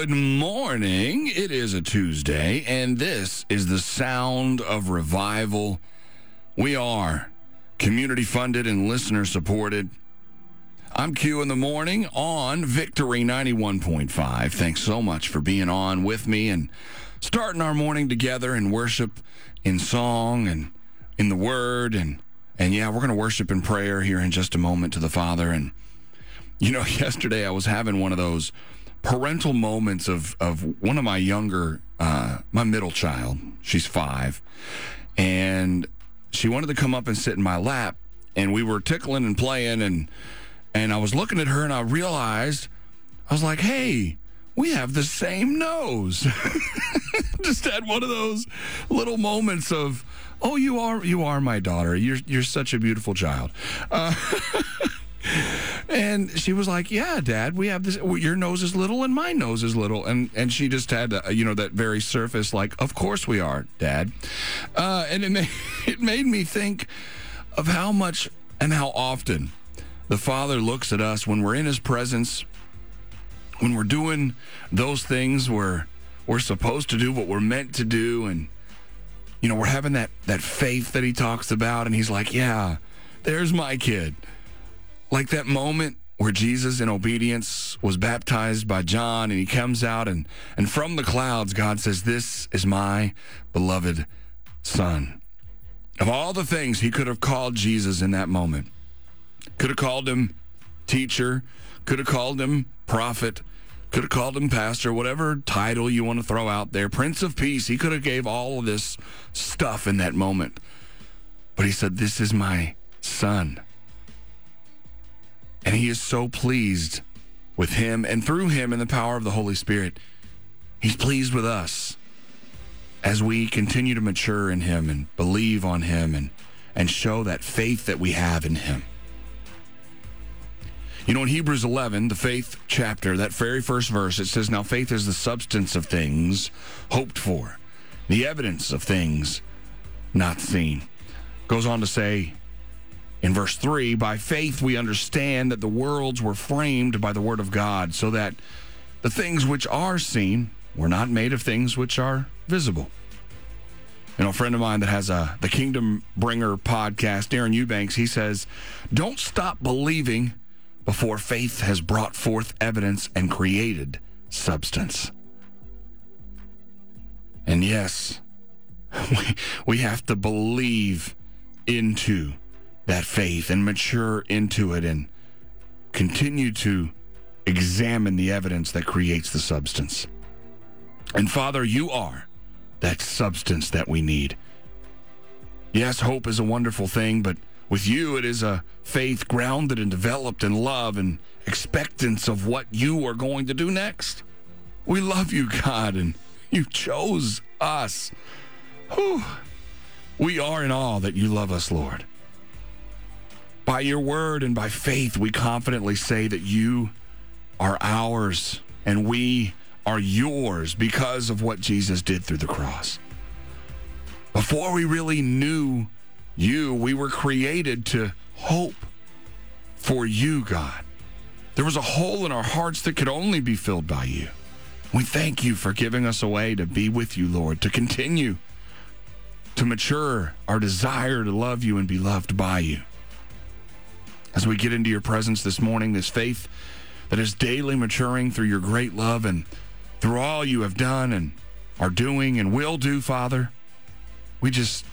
Good morning. It is a Tuesday, and this is the sound of revival. We are community funded and listener supported. I'm Q in the morning on Victory 91.5. Thanks so much for being on with me and starting our morning together in worship, in song, and in the Word. And, and yeah, we're going to worship in prayer here in just a moment to the Father. And, you know, yesterday I was having one of those parental moments of of one of my younger uh, my middle child she's five and she wanted to come up and sit in my lap and we were tickling and playing and and i was looking at her and i realized i was like hey we have the same nose. Just had one of those little moments of oh you are you are my daughter. You're you're such a beautiful child. Uh, and she was like, "Yeah, Dad, we have this. Your nose is little, and my nose is little." And and she just had, uh, you know, that very surface, like, "Of course we are, Dad." Uh, and it made it made me think of how much and how often the Father looks at us when we're in His presence, when we're doing those things where we're supposed to do what we're meant to do, and you know, we're having that that faith that He talks about, and He's like, "Yeah, there's my kid." Like that moment where Jesus in obedience was baptized by John and he comes out and and from the clouds God says this is my beloved son. Of all the things he could have called Jesus in that moment. Could have called him teacher, could have called him prophet, could have called him pastor, whatever title you want to throw out there, prince of peace. He could have gave all of this stuff in that moment. But he said this is my son. And he is so pleased with him and through him in the power of the Holy Spirit. He's pleased with us as we continue to mature in him and believe on him and, and show that faith that we have in him. You know, in Hebrews 11, the faith chapter, that very first verse, it says, Now faith is the substance of things hoped for, the evidence of things not seen. Goes on to say, in verse 3, by faith we understand that the worlds were framed by the word of God, so that the things which are seen were not made of things which are visible. You know, a friend of mine that has a the Kingdom Bringer podcast, Darren Eubanks, he says, "Don't stop believing before faith has brought forth evidence and created substance." And yes, we, we have to believe into that faith and mature into it and continue to examine the evidence that creates the substance. And Father, you are that substance that we need. Yes, hope is a wonderful thing, but with you, it is a faith grounded and developed in love and expectance of what you are going to do next. We love you, God, and you chose us. Whew. We are in awe that you love us, Lord. By your word and by faith, we confidently say that you are ours and we are yours because of what Jesus did through the cross. Before we really knew you, we were created to hope for you, God. There was a hole in our hearts that could only be filled by you. We thank you for giving us a way to be with you, Lord, to continue to mature our desire to love you and be loved by you. As we get into your presence this morning, this faith that is daily maturing through your great love and through all you have done and are doing and will do, Father, we just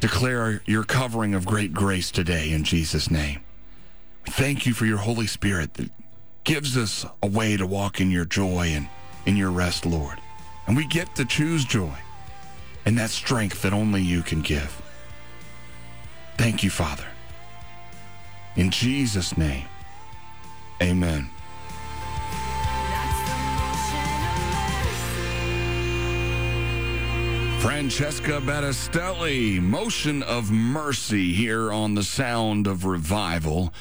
declare your covering of great grace today in Jesus' name. We Thank you for your Holy Spirit that gives us a way to walk in your joy and in your rest, Lord. And we get to choose joy and that strength that only you can give. Thank you, Father. In Jesus' name, amen. Francesca Battistelli, Motion of Mercy here on the Sound of Revival,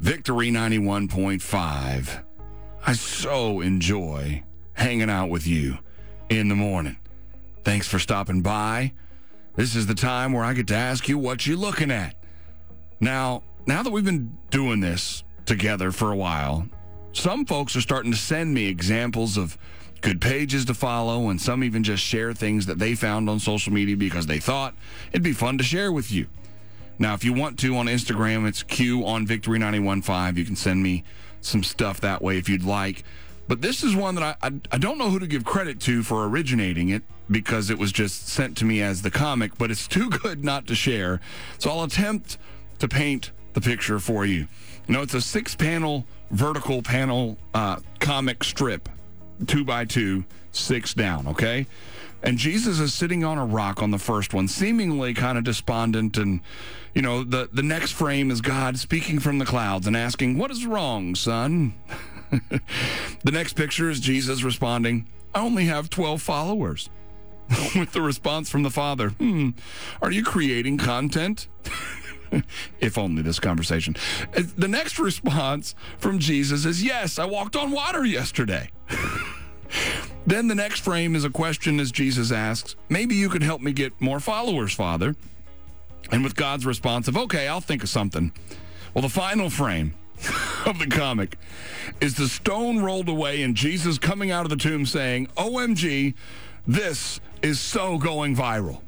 Victory 91.5. I so enjoy hanging out with you in the morning. Thanks for stopping by. This is the time where I get to ask you what you're looking at. Now, now that we've been doing this together for a while, some folks are starting to send me examples of good pages to follow, and some even just share things that they found on social media because they thought it'd be fun to share with you. Now, if you want to on Instagram, it's Q on Victory 915. You can send me some stuff that way if you'd like. But this is one that I, I, I don't know who to give credit to for originating it because it was just sent to me as the comic, but it's too good not to share. So I'll attempt to paint the picture for you. Know, it's a six panel vertical panel uh, comic strip, two by two, six down, okay? And Jesus is sitting on a rock on the first one, seemingly kind of despondent. And, you know, the, the next frame is God speaking from the clouds and asking, What is wrong, son? the next picture is Jesus responding, I only have 12 followers. With the response from the father, Hmm, are you creating content? if only this conversation. Uh, the next response from Jesus is, Yes, I walked on water yesterday. then the next frame is a question as Jesus asks, Maybe you could help me get more followers, Father. And with God's response of, Okay, I'll think of something. Well, the final frame of the comic is the stone rolled away and Jesus coming out of the tomb saying, OMG, this is so going viral.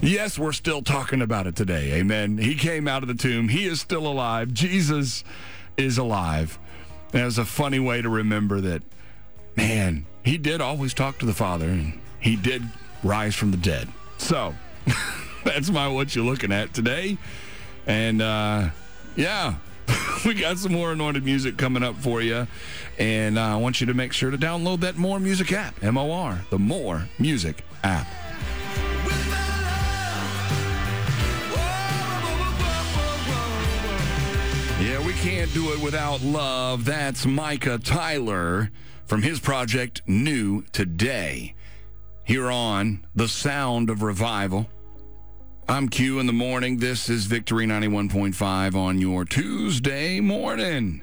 Yes, we're still talking about it today. Amen. He came out of the tomb. He is still alive. Jesus is alive. And was a funny way to remember that, man, he did always talk to the Father and he did rise from the dead. So that's my what you're looking at today. And uh, yeah, we got some more anointed music coming up for you. And uh, I want you to make sure to download that More Music app, M O R, the More Music app. Can't do it without love. That's Micah Tyler from his project New Today. Here on The Sound of Revival. I'm Q in the morning. This is Victory 91.5 on your Tuesday morning.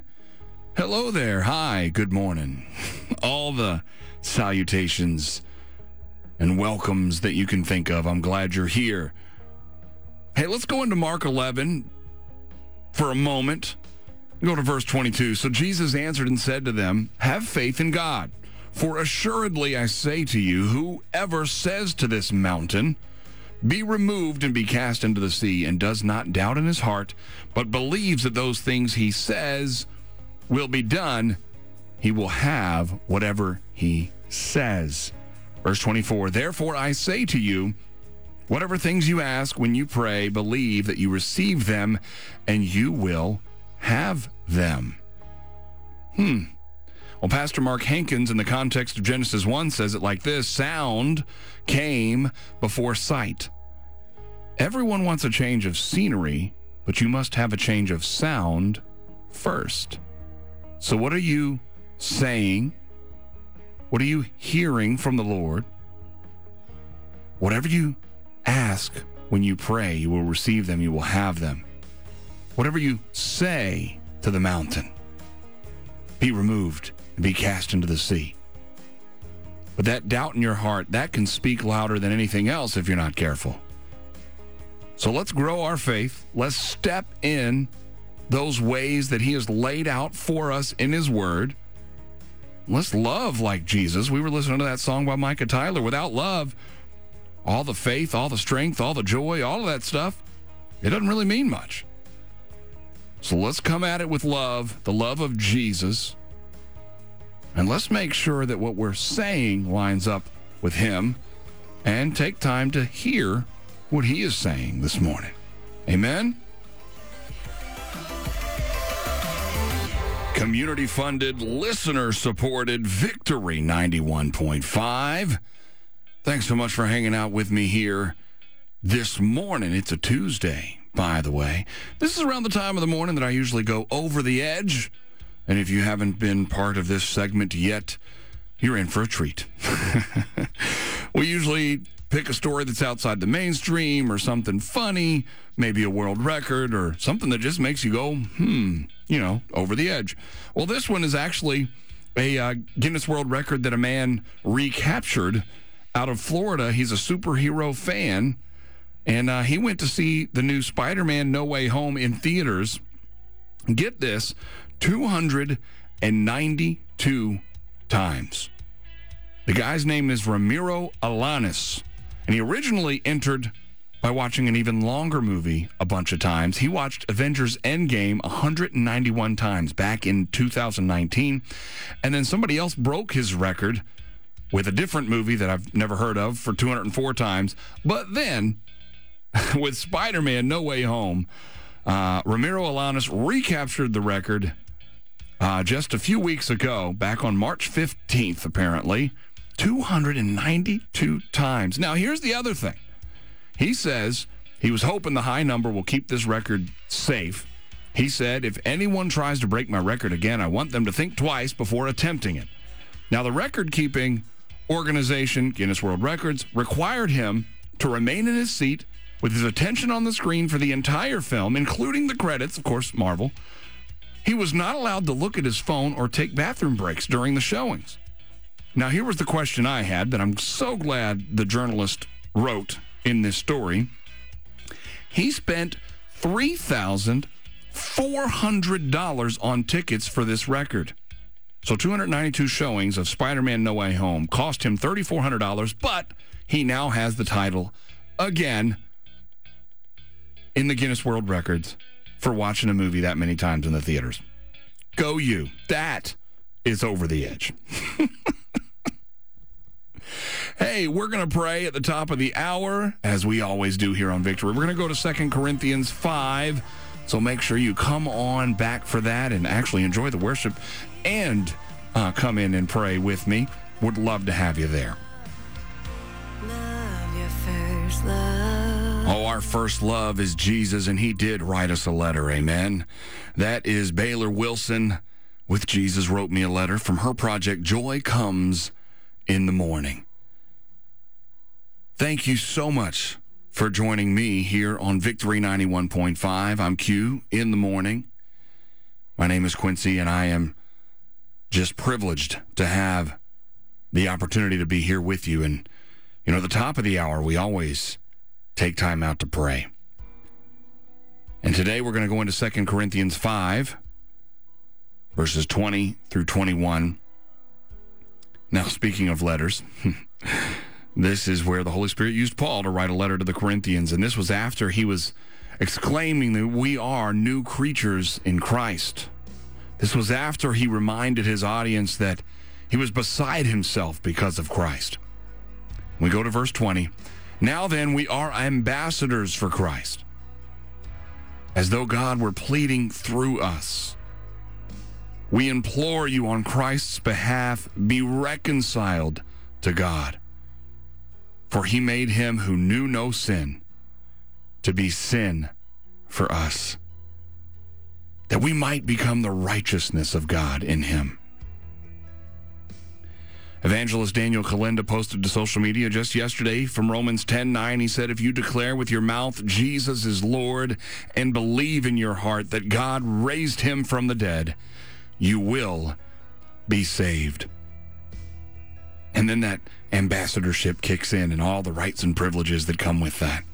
Hello there. Hi. Good morning. All the salutations and welcomes that you can think of. I'm glad you're here. Hey, let's go into Mark 11 for a moment. Go to verse 22. So Jesus answered and said to them, Have faith in God. For assuredly I say to you, whoever says to this mountain, Be removed and be cast into the sea, and does not doubt in his heart, but believes that those things he says will be done, he will have whatever he says. Verse 24 Therefore I say to you, whatever things you ask when you pray, believe that you receive them, and you will have them. Hmm. Well, Pastor Mark Hankins, in the context of Genesis 1, says it like this Sound came before sight. Everyone wants a change of scenery, but you must have a change of sound first. So, what are you saying? What are you hearing from the Lord? Whatever you ask when you pray, you will receive them, you will have them. Whatever you say to the mountain, be removed and be cast into the sea. But that doubt in your heart, that can speak louder than anything else if you're not careful. So let's grow our faith. Let's step in those ways that He has laid out for us in His Word. Let's love like Jesus. We were listening to that song by Micah Tyler. Without love, all the faith, all the strength, all the joy, all of that stuff, it doesn't really mean much. So let's come at it with love, the love of Jesus. And let's make sure that what we're saying lines up with Him and take time to hear what He is saying this morning. Amen? Community funded, listener supported Victory 91.5. Thanks so much for hanging out with me here this morning. It's a Tuesday, by the way. This is around the time of the morning that I usually go over the edge. And if you haven't been part of this segment yet, you're in for a treat. we usually pick a story that's outside the mainstream or something funny, maybe a world record or something that just makes you go, hmm, you know, over the edge. Well, this one is actually a uh, Guinness World Record that a man recaptured out of Florida. He's a superhero fan, and uh, he went to see the new Spider Man No Way Home in theaters Get this 292 times. The guy's name is Ramiro Alanis, and he originally entered by watching an even longer movie a bunch of times. He watched Avengers Endgame 191 times back in 2019, and then somebody else broke his record with a different movie that I've never heard of for 204 times. But then, with Spider Man No Way Home, uh, Ramiro Alanis recaptured the record uh, just a few weeks ago, back on March 15th, apparently. 292 times. Now, here's the other thing. He says he was hoping the high number will keep this record safe. He said, if anyone tries to break my record again, I want them to think twice before attempting it. Now, the record keeping organization, Guinness World Records, required him to remain in his seat with his attention on the screen for the entire film, including the credits, of course, Marvel. He was not allowed to look at his phone or take bathroom breaks during the showings. Now, here was the question I had that I'm so glad the journalist wrote in this story. He spent $3,400 on tickets for this record. So 292 showings of Spider-Man No Way Home cost him $3,400, but he now has the title again in the Guinness World Records for watching a movie that many times in the theaters. Go you. That is over the edge. Hey, we're going to pray at the top of the hour, as we always do here on Victory. We're going to go to Second Corinthians 5. So make sure you come on back for that and actually enjoy the worship and uh, come in and pray with me. Would love to have you there. Oh, our first love is Jesus, and he did write us a letter. Amen. That is Baylor Wilson with Jesus Wrote Me a Letter from her project, Joy Comes in the Morning. Thank you so much for joining me here on Victory 91.5. I'm Q in the morning. My name is Quincy, and I am just privileged to have the opportunity to be here with you. And, you know, the top of the hour, we always take time out to pray. And today we're going to go into 2 Corinthians 5, verses 20 through 21. Now, speaking of letters, This is where the Holy Spirit used Paul to write a letter to the Corinthians, and this was after he was exclaiming that we are new creatures in Christ. This was after he reminded his audience that he was beside himself because of Christ. We go to verse 20. Now then, we are ambassadors for Christ, as though God were pleading through us. We implore you on Christ's behalf, be reconciled to God. For he made him who knew no sin to be sin for us, that we might become the righteousness of God in him. Evangelist Daniel Kolenda posted to social media just yesterday from Romans 10 9. He said, If you declare with your mouth Jesus is Lord and believe in your heart that God raised him from the dead, you will be saved. And then that ambassadorship kicks in and all the rights and privileges that come with that.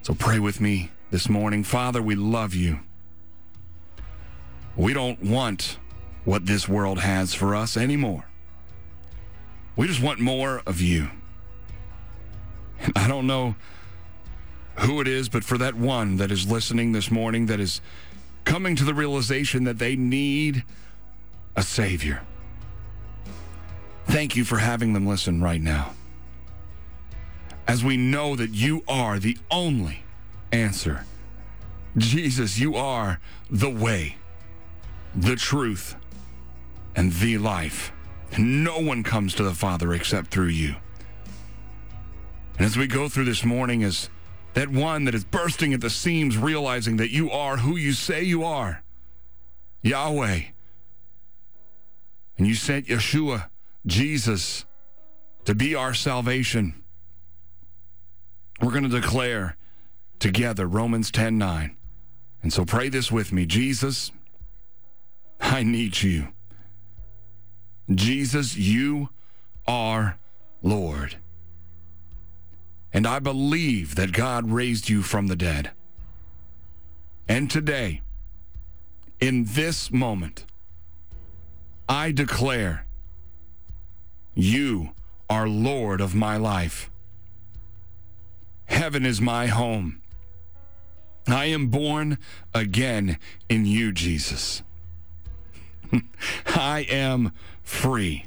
So pray with me this morning. Father, we love you. We don't want what this world has for us anymore. We just want more of you. And I don't know who it is, but for that one that is listening this morning that is coming to the realization that they need a Savior. Thank you for having them listen right now. As we know that you are the only answer. Jesus, you are the way, the truth, and the life. No one comes to the Father except through you. And as we go through this morning, as that one that is bursting at the seams, realizing that you are who you say you are Yahweh. And you sent Yeshua Jesus to be our salvation. We're going to declare together Romans 10 9. And so pray this with me Jesus, I need you. Jesus, you are Lord. And I believe that God raised you from the dead. And today, in this moment, I declare you are Lord of my life. Heaven is my home. I am born again in you, Jesus. I am free.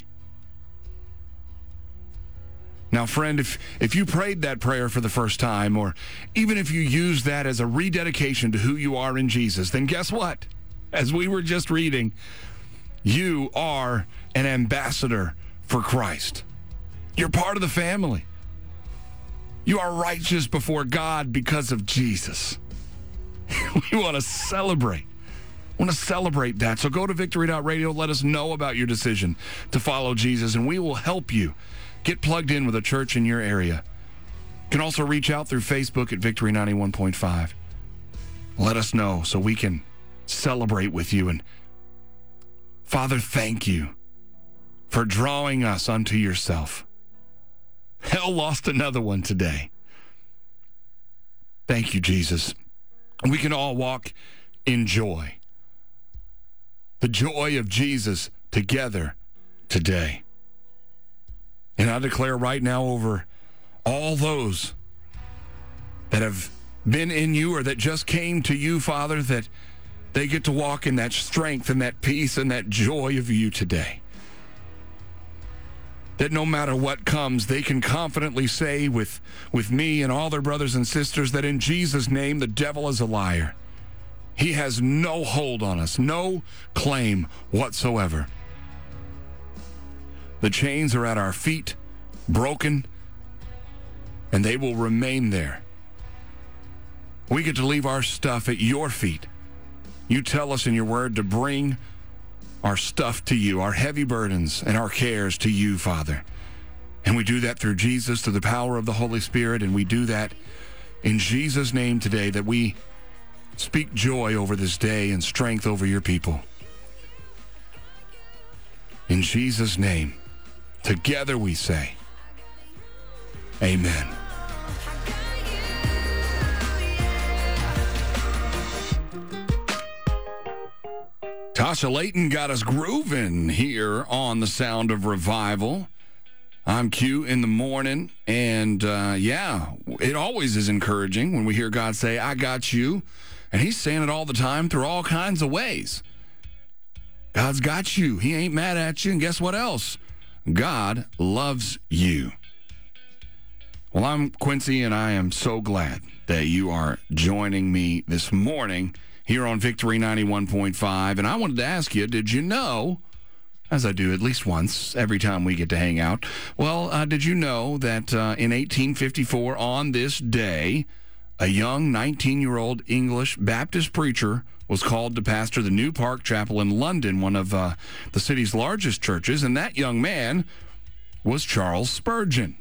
Now, friend, if, if you prayed that prayer for the first time, or even if you use that as a rededication to who you are in Jesus, then guess what? As we were just reading, you are an ambassador for Christ. You're part of the family. You are righteous before God because of Jesus. we want to celebrate. Want to celebrate that. So go to victory.radio. Let us know about your decision to follow Jesus, and we will help you get plugged in with a church in your area. You can also reach out through Facebook at Victory 91.5. Let us know so we can celebrate with you. And Father, thank you for drawing us unto yourself. Hell lost another one today. Thank you, Jesus. We can all walk in joy. The joy of Jesus together today. And I declare right now over all those that have been in you or that just came to you, Father, that they get to walk in that strength and that peace and that joy of you today. That no matter what comes, they can confidently say with, with me and all their brothers and sisters that in Jesus' name, the devil is a liar. He has no hold on us, no claim whatsoever. The chains are at our feet, broken, and they will remain there. We get to leave our stuff at your feet. You tell us in your word to bring our stuff to you, our heavy burdens and our cares to you, Father. And we do that through Jesus, through the power of the Holy Spirit, and we do that in Jesus' name today that we speak joy over this day and strength over your people. In Jesus' name. Together we say, Amen. Tasha Layton got us grooving here on the Sound of Revival. I'm Q in the morning, and uh, yeah, it always is encouraging when we hear God say, I got you. And He's saying it all the time through all kinds of ways. God's got you. He ain't mad at you. And guess what else? God loves you. Well, I'm Quincy, and I am so glad that you are joining me this morning here on Victory 91.5. And I wanted to ask you did you know, as I do at least once every time we get to hang out, well, uh, did you know that uh, in 1854, on this day, a young 19 year old English Baptist preacher was called to pastor the New Park Chapel in London, one of uh, the city's largest churches, and that young man was Charles Spurgeon.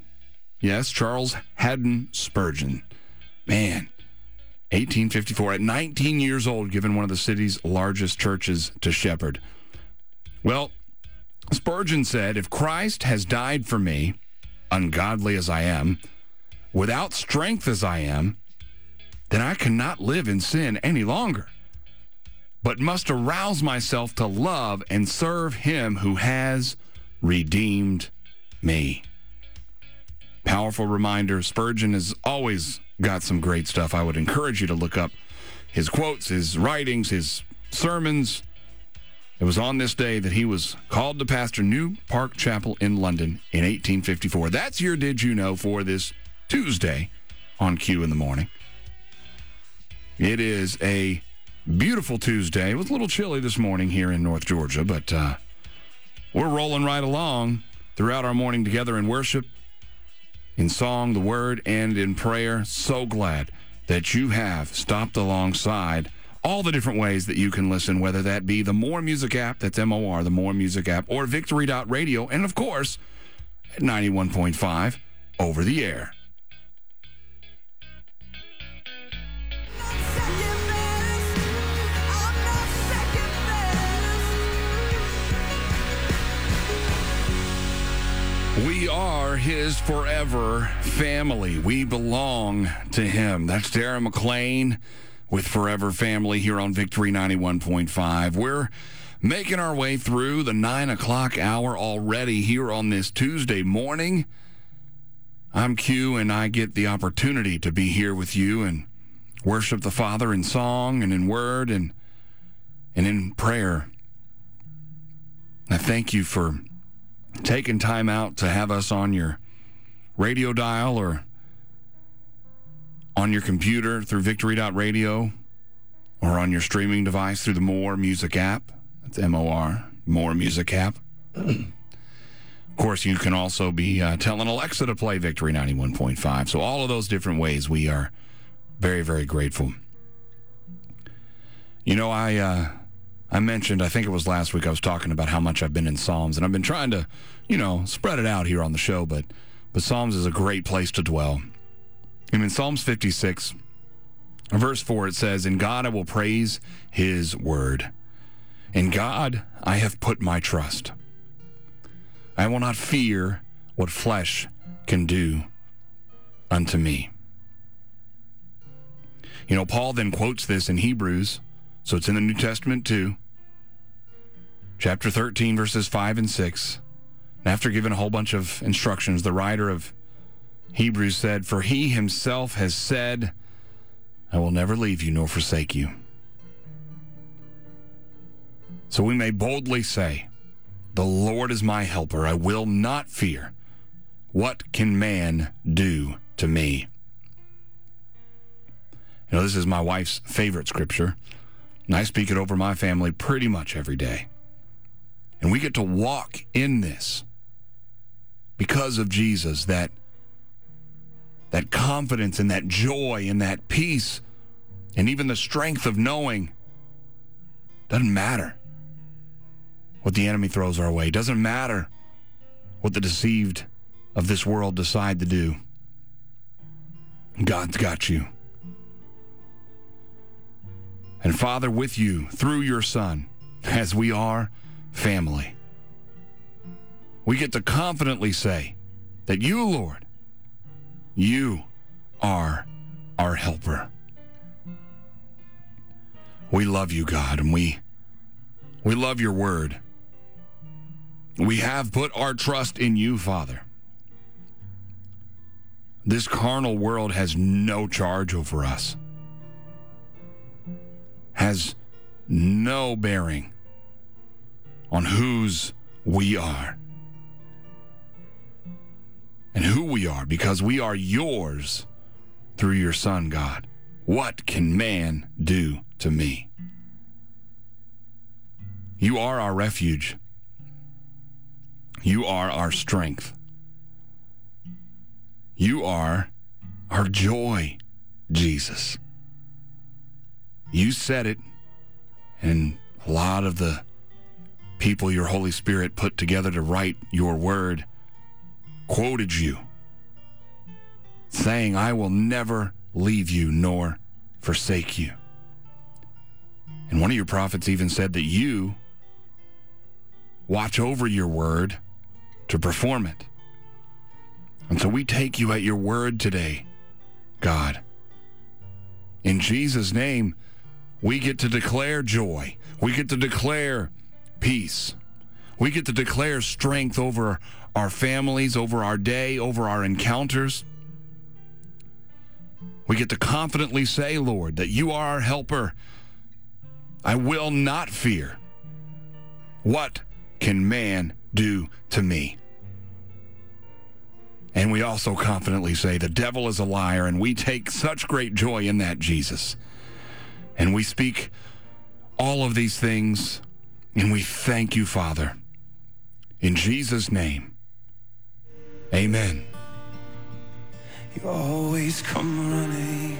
Yes, Charles Haddon Spurgeon. Man, 1854, at 19 years old, given one of the city's largest churches to shepherd. Well, Spurgeon said, If Christ has died for me, ungodly as I am, without strength as I am, then I cannot live in sin any longer but must arouse myself to love and serve him who has redeemed me. Powerful reminder Spurgeon has always got some great stuff. I would encourage you to look up his quotes, his writings, his sermons. It was on this day that he was called to pastor New Park Chapel in London in 1854. That's your Did You Know for this Tuesday on Q in the Morning. It is a Beautiful Tuesday. It was a little chilly this morning here in North Georgia, but uh, we're rolling right along throughout our morning together in worship, in song, the word, and in prayer. So glad that you have stopped alongside all the different ways that you can listen, whether that be the More Music app, that's M O R, the More Music app, or Victory.radio, and of course, at 91.5 over the air. We are his forever family. We belong to him. That's Darren McLean with Forever Family here on Victory 91.5. We're making our way through the 9 o'clock hour already here on this Tuesday morning. I'm Q, and I get the opportunity to be here with you and worship the Father in song and in word and, and in prayer. I thank you for taking time out to have us on your radio dial or on your computer through victory.radio or on your streaming device through the More Music app. That's M O R, More Music app. of course, you can also be uh, telling Alexa to play Victory 91.5. So, all of those different ways, we are very, very grateful. You know, I. Uh, I mentioned, I think it was last week, I was talking about how much I've been in Psalms, and I've been trying to, you know, spread it out here on the show, but, but Psalms is a great place to dwell. And in Psalms 56, verse 4, it says, In God I will praise his word. In God I have put my trust. I will not fear what flesh can do unto me. You know, Paul then quotes this in Hebrews, so it's in the New Testament too chapter 13, verses 5 and 6. And after giving a whole bunch of instructions, the writer of Hebrews said, For he himself has said, I will never leave you nor forsake you. So we may boldly say, The Lord is my helper. I will not fear. What can man do to me? You know, this is my wife's favorite scripture, and I speak it over my family pretty much every day. And we get to walk in this because of Jesus, that, that confidence and that joy and that peace and even the strength of knowing doesn't matter what the enemy throws our way. Doesn't matter what the deceived of this world decide to do. God's got you. And Father, with you, through your Son, as we are family. We get to confidently say that you, Lord, you are our helper. We love you, God, and we we love your word. We have put our trust in you, Father. This carnal world has no charge over us. Has no bearing on whose we are and who we are because we are yours through your Son, God. What can man do to me? You are our refuge. You are our strength. You are our joy, Jesus. You said it, and a lot of the people your Holy Spirit put together to write your word quoted you, saying, I will never leave you nor forsake you. And one of your prophets even said that you watch over your word to perform it. And so we take you at your word today, God. In Jesus' name, we get to declare joy. We get to declare peace. We get to declare strength over our families, over our day, over our encounters. We get to confidently say, Lord, that you are our helper. I will not fear. What can man do to me? And we also confidently say, the devil is a liar, and we take such great joy in that, Jesus. And we speak all of these things and we thank you, Father. In Jesus' name, amen. You always come running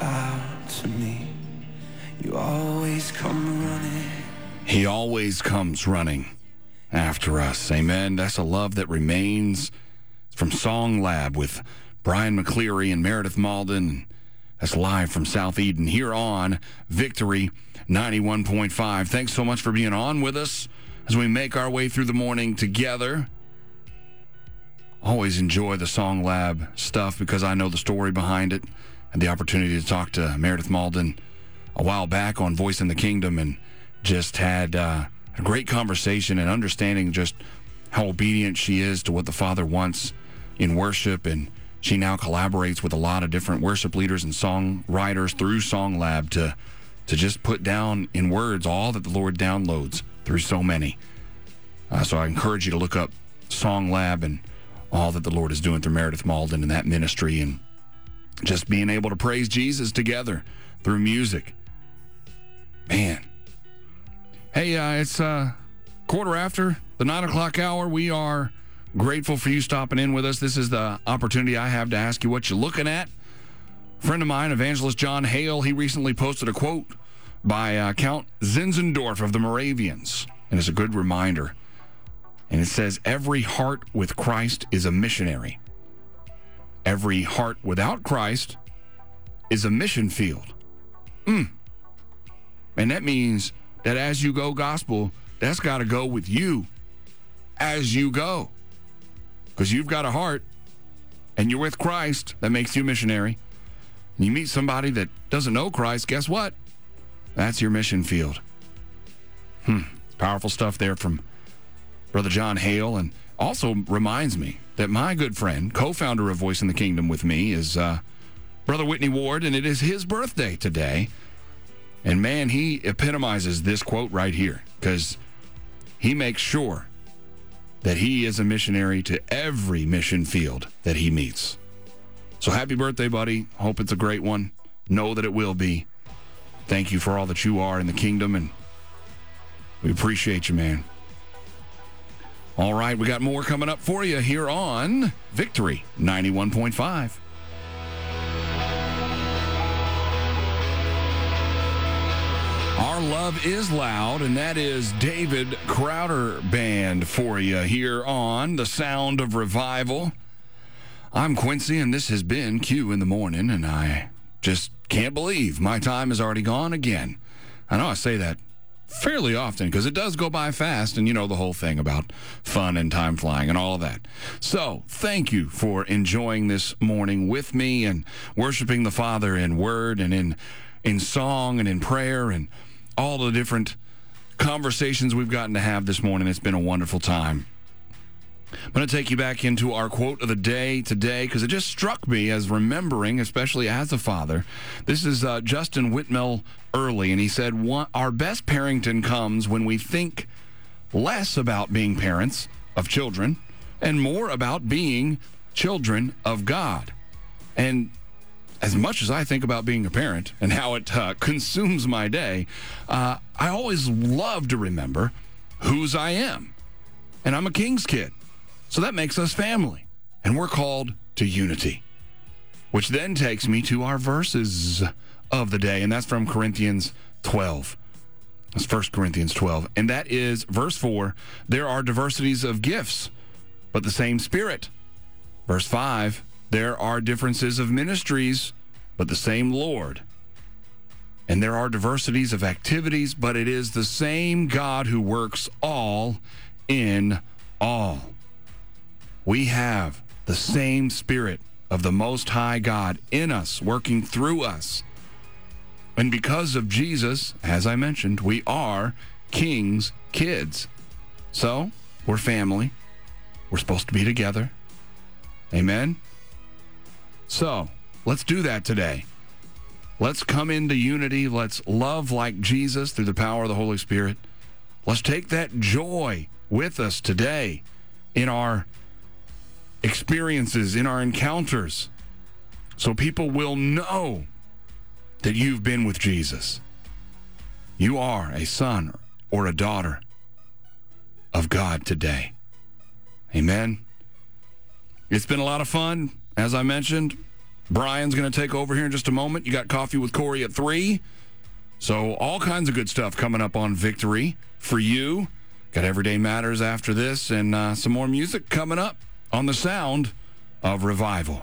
out to me. You always come running. He always comes running after us. Amen. That's a love that remains. From Song Lab with Brian McCleary and Meredith Malden. That's live from South Eden here on Victory 91.5. Thanks so much for being on with us as we make our way through the morning together. Always enjoy the Song Lab stuff because I know the story behind it. and the opportunity to talk to Meredith Malden a while back on Voice in the Kingdom and just had uh, a great conversation and understanding just how obedient she is to what the Father wants in worship. And she now collaborates with a lot of different worship leaders and songwriters through Song Lab to, to just put down in words all that the Lord downloads through so many. Uh, so I encourage you to look up Song Lab and all that the Lord is doing through Meredith Malden and that ministry and just being able to praise Jesus together through music. Man. Hey, uh, it's uh, quarter after the nine o'clock hour. We are grateful for you stopping in with us. This is the opportunity I have to ask you what you're looking at. A friend of mine, evangelist John Hale, he recently posted a quote by uh, Count Zinzendorf of the Moravians, and it's a good reminder. And it says, Every heart with Christ is a missionary. Every heart without Christ is a mission field. Mm. And that means that as you go gospel, that's got to go with you as you go. Because you've got a heart and you're with Christ, that makes you a missionary. And you meet somebody that doesn't know Christ, guess what? That's your mission field. Hmm. Powerful stuff there from Brother John Hale. And also reminds me that my good friend, co founder of Voice in the Kingdom with me, is uh, Brother Whitney Ward, and it is his birthday today. And man, he epitomizes this quote right here because he makes sure that he is a missionary to every mission field that he meets. So happy birthday, buddy. Hope it's a great one. Know that it will be. Thank you for all that you are in the kingdom, and we appreciate you, man. All right, we got more coming up for you here on Victory 91.5. love is loud, and that is David Crowder Band for you here on The Sound of Revival. I'm Quincy, and this has been Q in the Morning, and I just can't believe my time is already gone again. I know I say that fairly often because it does go by fast, and you know the whole thing about fun and time flying and all of that. So, thank you for enjoying this morning with me and worshiping the Father in word and in in song and in prayer and all the different conversations we've gotten to have this morning. It's been a wonderful time. I'm going to take you back into our quote of the day today because it just struck me as remembering, especially as a father. This is uh, Justin Whitmel Earley, and he said, Our best parenting comes when we think less about being parents of children and more about being children of God. And as much as I think about being a parent and how it uh, consumes my day, uh, I always love to remember whose I am. And I'm a king's kid. So that makes us family. And we're called to unity. Which then takes me to our verses of the day. And that's from Corinthians 12. That's 1 Corinthians 12. And that is verse 4 there are diversities of gifts, but the same Spirit. Verse 5 there are differences of ministries, but the same Lord. And there are diversities of activities, but it is the same God who works all in all. We have the same Spirit of the Most High God in us, working through us. And because of Jesus, as I mentioned, we are King's kids. So, we're family. We're supposed to be together. Amen. So let's do that today. Let's come into unity. Let's love like Jesus through the power of the Holy Spirit. Let's take that joy with us today in our experiences, in our encounters, so people will know that you've been with Jesus. You are a son or a daughter of God today. Amen. It's been a lot of fun. As I mentioned, Brian's going to take over here in just a moment. You got coffee with Corey at 3. So, all kinds of good stuff coming up on Victory for you. Got Everyday Matters after this, and uh, some more music coming up on the sound of revival.